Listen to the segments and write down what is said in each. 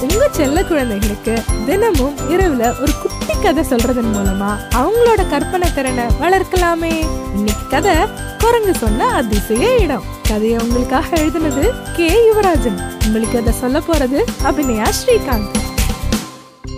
உங்க செல்ல குழந்தைகளுக்கு தினமும் இரவுல ஒரு குட்டி கதை சொல்றதன் மூலமா அவங்களோட கற்பனை திறனை வளர்க்கலாமே. இன்னைக்கு கதை குரங்கு சொன்ன அதிசய இடம். கதையை உங்களுக்காக எழுதினது கே. யுவராஜன். உங்களுக்கு அதை சொல்ல போறது அபிநயா ஸ்ரீகாந்த்.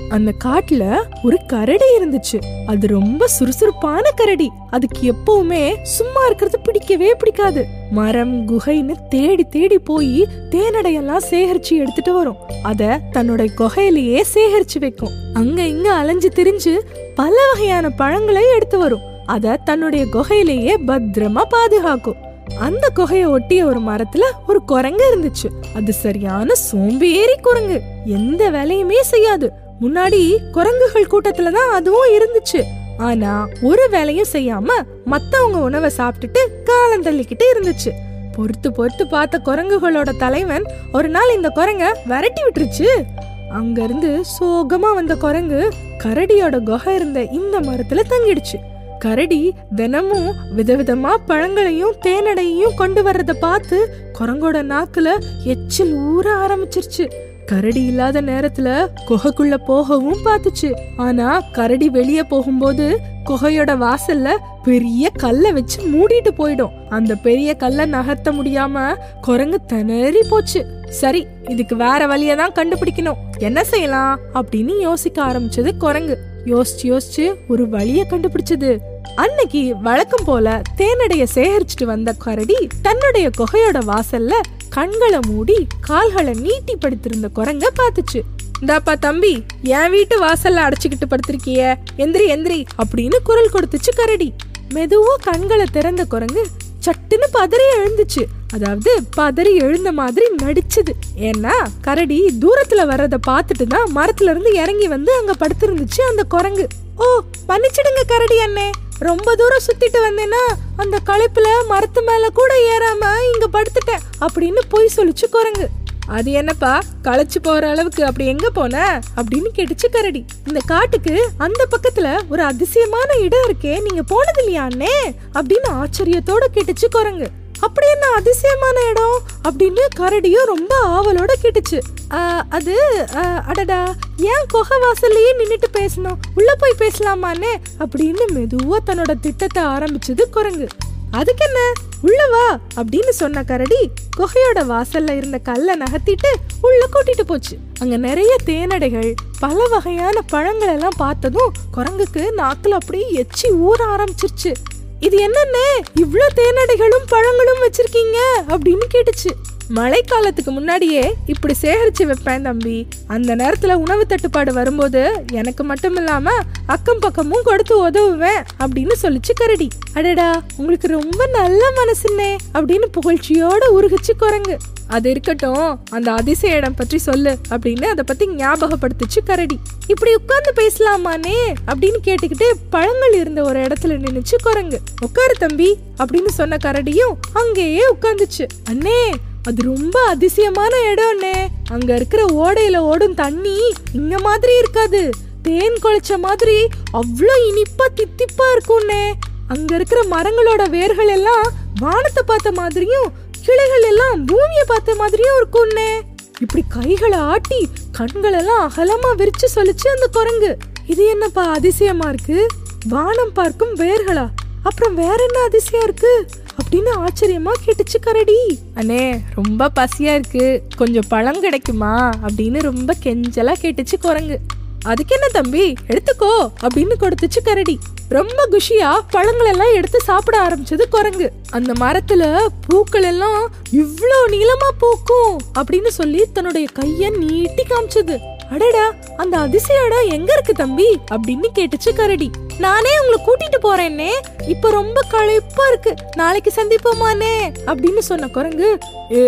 அந்த காட்டுல ஒரு கரடி இருந்துச்சு. அது ரொம்ப சுறுசுறுப்பான கரடி. அதுக்கு எப்பவுமே சும்மா இருக்கிறது பிடிக்கவே பிடிக்காது. மரம் குகைன்னு தேடி தேடி போய் தேனடையெல்லாம் சேகரிச்சு எடுத்துட்டு வரும். அத தன்னோட குகையிலேயே சேகரிச்சு வைக்கும். அங்க இங்க அலைஞ்சு திரிஞ்சு பல வகையான பழங்களை எடுத்து வரும். அத தன்னுடைய குகையிலேயே பத்திரமா பாதுகாக்கும். அந்த குகையை ஒட்டிய ஒரு மரத்துல ஒரு குரங்கு இருந்துச்சு. அது சரியான சோம்பேறி குரங்கு. எந்த வேலையுமே செய்யாது. முன்னாடி குரங்குகள் கூட்டத்துல தான் அதுவும் இருந்துச்சு. ஆனா ஒரு வேலையும் செய்யாம மத்தவங்க உணவை சாப்பிட்டுட்டு காலம் தள்ளிக்கிட்டு இருந்துச்சு. பொறுத்து பொறுத்து பார்த்த குரங்குகளோட தலைவன் ஒரு நாள் இந்த குரங்க விரட்டி விட்டுருச்சு. அங்க இருந்து சோகமா வந்த குரங்கு கரடியோட குகை இருந்த இந்த மரத்துல தங்கிடுச்சு. கரடி தினமும் விதவிதமா பழங்களையும் தேனடையையும் கொண்டு வர்றத பார்த்து குரங்கோட நாக்குல எச்சில் ஊற ஆரம்பிச்சிருச்சு. கரடி இல்லாத நேரத்துல குகைக்குள்ள போகவும் பார்த்துச்சு. ஆனா கரடி வெளியே போகும்போது குகையோட வாசல்ல பெரிய கல்லை வச்சு மூடிட்டு போயிடும். அந்த பெரிய கல்லை நகர்த்த முடியாம குரங்கு திணறி போச்சு. சரி இதுக்கு வேற வழியை தான் கண்டுபிடிக்கணும். என்ன செய்யலாம்? அப்படின்னு யோசிக்க ஆரம்பிச்சது குரங்கு. யோசிச்சு யோசிச்சு ஒரு வழிய கண்டுபிடிச்சது. அன்னைக்கு வழக்கம் போல தேனடைய சேகரிச்சுட்டு வந்த கரடி தன்னுடைய குகையோட வாசல்ல கண்களை மூடி கால்களை நீட்டி படுத்திருந்த குரங்க பார்த்துச்சு. இந்தாப்பா தம்பி என் வீட்டு வாசல்ல அடைச்சுக்கிட்டு படுத்திருக்கிய எந்திரி எந்திரி அப்படின்னு குரல் கொடுத்துச்சு கரடி. மெதுவா கண்களை திறந்த குரங்கு சட்டுன்னு பதறி எழுந்துச்சு. அதாவது பதறி எழுந்த மாதிரி நடிச்சது. ஏன்னா கரடி தூரத்துல வர்றத பார்த்துட்டு தான் மரத்துல இருந்து இறங்கி வந்து அங்க படுத்திருந்துச்சு அந்த குரங்கு. ஓ மன்னிச்சிடுங்க கரடி அண்ணே. ரொம்ப தூரம் சுத்திட்டு வந்தேன்னா அந்த களைப்புல மரத்து மேல கூட ஏறாம இங்க படுத்துட்டேன் அப்படின்னு பொய் சொல்லிச்சு குரங்கு. அது என்னப்பா களைச்சு போற அளவுக்கு அப்படி எங்க போன? அப்படின்னு கேட்டுச்சு கரடி. இந்த காட்டுக்கு அந்த பக்கத்துல ஒரு அதிசயமான இடம் இருக்கே நீங்க போனது இல்லையா அப்படின்னு ஆச்சரியத்தோட கேட்டுச்சு குரங்கு. அப்படி என்ன அதிசயமான இடம் அப்படின்னு கரடியும் ரொம்ப ஆவலோட கேட்டுச்சு. அது அடடா ஏன் குகை வாசல்லையே நின்னுட்டு பேசணும்? உள்ள போய் பேசலாமாண்ணே அப்படின்னு மெதுவா தன்னோட திட்டத்தை ஆரம்பிச்சது குரங்கு. அதுக்கு என்ன? உள்ள வா அப்படின்னு சொன்ன கரடி குகையோட வாசல்ல இருந்த கல்லை நகர்த்திட்டு உள்ள கூட்டிட்டு போச்சு. அங்க நிறைய தேனடைகள் பல வகையான பழங்கள் எல்லாம் பார்த்ததும் குரங்குக்கு நாக்குல அப்படியே எச்சி ஊற ஆரம்பிச்சிருச்சு. இது என்னென்ன? இவ்ளோ தேனடைகளும் பழங்களும் வச்சிருக்கீங்க அப்படின்னு கேட்டுச்சு. மழைக்காலத்துக்கு முன்னாடியே இப்படி சேகரிச்சு வைப்பேன் தம்பி. அந்த நேரத்தில் உணவு தட்டுப்பாடு வரும்போது எனக்கு மட்டும் இல்லாமல் அக்கம் பக்கமும் கொடுத்து உதவுவேன் அப்படின்னு சொல்லிச்சு கரடி. அடடா உங்களுக்கு ரொம்ப நல்ல மனசுன்னே அப்படின்னு புகழ்ச்சியோட உருகிச்சு குரங்கு. அது இருக்கட்டும் அந்த அதிசய இடம் பற்றி சொல்லு அப்படின்னு அதை பத்தி ஞாபகப்படுத்துச்சு கரடி. இப்படி உட்கார்ந்து பேசலாமானே அப்படின்னு கேட்டுக்கிட்டு பழங்கள் இருந்த ஒரு இடத்துல நின்னுச்சு குரங்கு. உட்காரு தம்பி அப்படின்னு சொன்ன கரடியும் அங்கேயே உட்காந்துச்சு அண்ணே அது ரொம்ப அதிசயமான இடம்னே அங்க இருக்கிற ஓடையில ஓடும் தண்ணி இங்க மாதிரி இருக்காது. தேன் குழைச்ச மாதிரி அவ்வளோ இனிப்பா தித்திப்பா இருக்கும்னே அங்க இருக்கிற மரங்களோட வேர்கள் எல்லாம் வானத்தை பார்த்த மாதிரியும் கிளைகள் எல்லாம் பூமியை பார்த்த மாதிரியும் இருக்கும்னே இப்படி கைகளை ஆட்டி கண்கள் எல்லாம் அகலமா விரிச்சு சொல்லிச்சு அந்த குரங்கு. இது என்னப்பா அதிசயமா இருக்கு? வானம் பார்க்கும் வேர்களா? அப்புறம் வேற என்ன அதிசயம் இருக்கு? அப்படின்னு ஆச்சரியமா கேட்டுச்சு கரடி. அண்ணே ரொம்ப பசியா இருக்கு. கொஞ்சம் பழம் கிடைக்குமா? அப்படின்னு ரொம்ப கெஞ்சலா கேட்டுச்சு குரங்கு. அதுக்கு என்ன தம்பி? எடுத்துக்கோ அப்படின்னு கொடுத்துச்சு கரடி. ரொம்ப குஷியா பழங்கள் எல்லாம் எடுத்து சாப்பிட ஆரம்பிச்சது குரங்கு. அந்த மரத்துல பூக்கள் எல்லாம் இவ்ளோ நீளமா பூக்கும் அப்படின்னு சொல்லி தன்னுடைய கைய நீட்டி காமிச்சது. அடடா அந்த அதிசய இடம் எங்க இருக்கு தம்பி? அப்படின்னு கேட்டுச்சு கரடி. நானே உங்களை கூட்டிட்டு போறேன்னே. இப்ப ரொம்ப களைப்பா இருக்கு. நாளைக்கு சந்திப்போமானே அப்படின்னு சொன்ன குரங்கு ஏ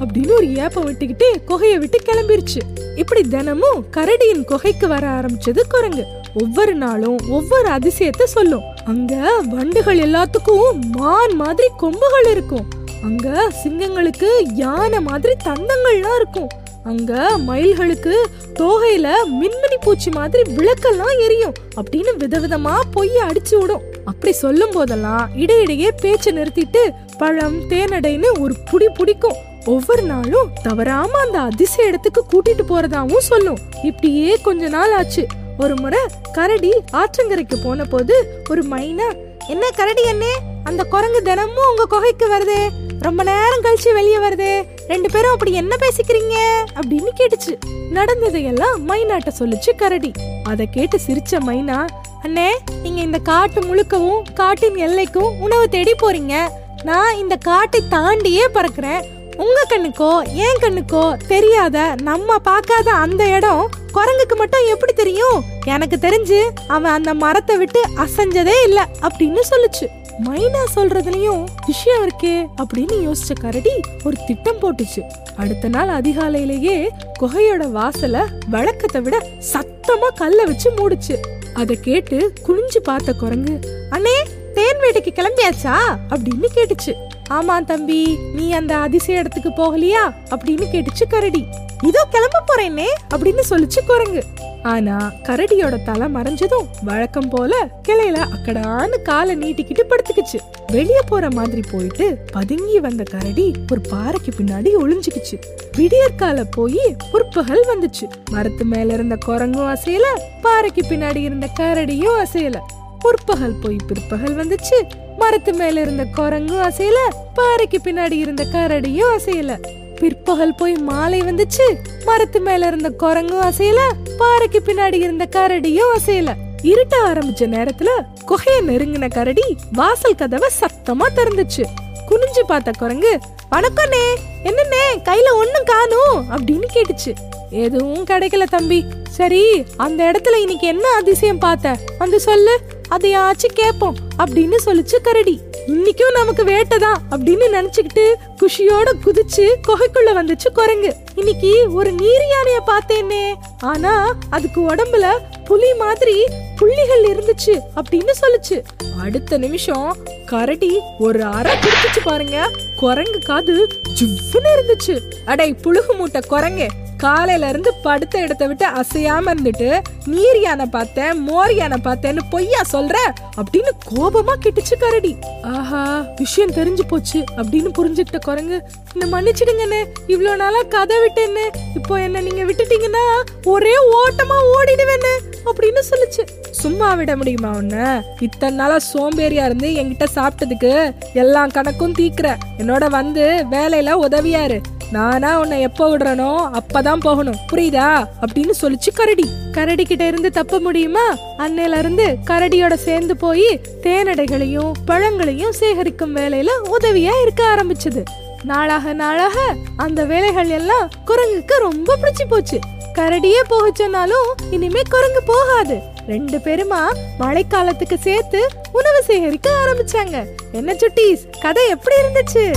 அப்படின்னு ஒரு ஏப்ப விட்டுக்கிட்டு குகையை விட்டு கிளம்பிருச்சு. இப்படி தினமும் கரடியின் குகைக்கு வர ஆரம்பிச்சது குரங்கு. ஒவ்வொரு நாளும் ஒவ்வொரு அதிசயத்தை சொல்லும். அங்க வண்டுகள் எல்லாத்துக்கும் மான் மாதிரி கொம்புகள் இருக்கும். அங்க சிங்கங்களுக்கு யானை மாதிரி தந்தங்கள்லாம் இருக்கும். அங்க மயில்களுக்கு தோகையில மின்மினி பூச்சி மாதிரி விளக்கெல்லாம் எரியும் அப்படின்னு விதவிதமா பொய் அடிச்சு விடும். அப்படி சொல்லும் போதெல்லாம் இடையிடையே பேச்சை நிறுத்திட்டு பழம் தேனடைன்னு ஒரு புடி பிடிக்கும். ஒவ்வொரு நாளும் தவறாம அந்த அதிசய இடத்துக்கு கூட்டிட்டு போறதாவும் சொல்லும். இப்படியே கொஞ்ச நாள் ஆச்சு. ஒரு முறை கரடி ஆற்றங்கரைக்கு போன போது ஒரு மைனா என்ன கரடி என்ன அந்த குரங்கு தினமும் உங்க குகைக்கு வருதே? ரொம்ப நேரம் கழிச்சு வெளியே வருது. ரெண்டு பேரும் அப்படி என்ன பேசிக்கிறீங்க? அப்படின்னு கேட்டுச்சு. நடந்ததையெல்லாம் மைனாட்ட சொல்லுச்சு கரடி. அதை கேட்டு சிரிச்ச மைனா அண்ணே நீங்க இந்த காட்டு முழுக்கவும் காட்டின் எல்லைக்கும் உணவு தேடி போறீங்க. நான் இந்த காட்டை தாண்டியே பறக்குறேன். உங்க கண்ணுக்கோ என் கண்ணுக்கோ தெரியாத நம்ம பார்க்காத அந்த இடம் குரங்குக்கு மட்டும் எப்படி தெரியும்? எனக்கு தெரிஞ்சு அவன் அந்த மரத்தை விட்டு அசைஞ்சதே இல்ல அப்படின்னு சொல்லுச்சு. மைனா சொல்றதுலயும் விஷயம் இருக்கே அப்படின்னு யோசிச்ச கரடி ஒரு திட்டம் போட்டுச்சு. அடுத்த நாள் அதிகாலையிலேயே குகையோட வாசல வழக்கத்தை விட சத்தமா கல்ல வச்சு மூடுச்சு. அதை கேட்டு குனிஞ்சு பார்த்த குரங்கு அண்ணே தேன் வேட்டைக்கு கிளம்பியாச்சா? அப்படின்னு கேட்டுச்சு. ஆமா தம்பி நீ அந்த அதிசய இடத்துக்கு போகலையா? அப்படின்னு கேட்டுச்சு கரடி. இதோ கிளம்ப போறேனே அப்படின்னு சொல்லிச்சு குரங்கு. ஆனா கரடியோட தலை மறைஞ்சதும் வழக்கம் போல கிளையில அக்கடான்னு காலை நீட்டிக்கிட்டு படுத்துக்கிச்சு. வெளிய போற மாதிரி போயிட்டு பதுங்கி வந்த கரடி ஒரு பாறைக்கு பின்னாடி ஒளிஞ்சுக்கிச்சு. விடியற்கால போய் புற்பகல் வந்துச்சு. மரத்து மேல இருந்த குரங்கும் அசையல பாறைக்கு பின்னாடி இருந்த கரடியும் அசையல. முற்பகல் போய் பிற்பகல் வந்துச்சு. மரத்து மேல இருந்த குரங்கும் அசையல பாறைக்கு பின்னாடி இருந்த கரடியும் அசையல. பிற்பகல் போய் மாலை வந்துச்சு மரத்து மேல இருந்த குரங்கும் அசையல பாறைக்கு பின்னாடி இருந்த கரடியும் அசையல. இருட்ட ஆரம்பிச்ச நேரத்துல குகைய நெருங்கின கரடி வாசல் கதவை சத்தமா திறந்துச்சு. குனிஞ்சு பார்த்த குரங்கு வணக்கண்ணே என்னண்ணே கையில ஒண்ணும் காணும்? அப்படின்னு கேட்டுச்சு. எதுவும் கிடைக்கல தம்பி. சரி அந்த இடத்துல இன்னைக்கு என்ன அதிசயம் பார்த்த? வந்து சொல்லு. அதையாச்சும் கேப்போம் அப்படின்னு சொல்லிச்சு கரடி. இன்னைக்கும் நமக்கு வேட்டைதான் அப்படின்னு நினைச்சுக்கிட்டு குஷியோட குதிச்சு குகைக்குள்ள வந்துச்சு குரங்கு. இன்னைக்கு ஒரு நீர் யானைய பார்த்தேனே. ஆனா அதுக்கு உடம்புல புலி மாதிரி புள்ளிகள் இருந்துச்சு அப்படின்னு சொல்லுச்சு. அடுத்த நிமிஷம் கரடி ஒரு அரை குடிச்சுச்சு பாருங்க. குரங்கு காது ஜுவ்வுன்னு இருந்துச்சு. அடை புழுகு மூட்டை குரங்கு. காலையில இருந்து படுத்த இடத்த விட்டு அசையாம இருந்துட்டு நீர் யானை பார்த்தேன் மோர் யானை பார்த்தேன்னு பொய்யா சொல்ற அப்படின்னு கோபமா கெட்டுச்சு கரடி ஆஹா விஷயம் தெரிஞ்சு போச்சு அப்படின்னு புரிஞ்சுக்கிட்ட குரங்கு என்ன மன்னிச்சிடுங்கண்ணே இவ்வளோ நாளா கதை விட்டேன்னு இப்போ என்ன நீங்க விட்டுட்டீங்கன்னா ஒரே ஓட்டமா ஓடிடுவேன்னு அப்படின்னு சொல்லுச்சு. சும்மா விட முடியுமா உன்ன? இத்தனை நாளா சோம்பேறியா இருந்து என்கிட்ட சாப்பிட்டதுக்கு எல்லா கணக்கும் தீக்குற. என்னோட வந்து வேலையில உதவியாரு. நானா உன்னை எப்போ விடுறனோ அப்பதான் போகணும். புரியுதா? அப்படின்னு சொல்லிச்சு கரடி. கரடி கிட்ட இருந்து தப்ப முடியுமா? அன்னையில இருந்து கரடியோட சேர்ந்து போய் தேனடைகளையும் பழங்களையும் சேகரிக்கும் வேலையில உதவியா இருக்க ஆரம்பிச்சது. நாளாக நாளாக அந்த வேலைகள் எல்லாம் குரங்குக்கு ரொம்ப பிடிச்சு போச்சு. கரடியே போக சொன்னாலும் இனிமே குரங்கு போகாது. ரெண்டு பேருமா மழைக்காலத்துக்கு சேர்த்து உணவு சேகரிக்க ஆரம்பிச்சாங்க. என்ன சுட்டீஸ்? கதை எப்படி இருந்துச்சு?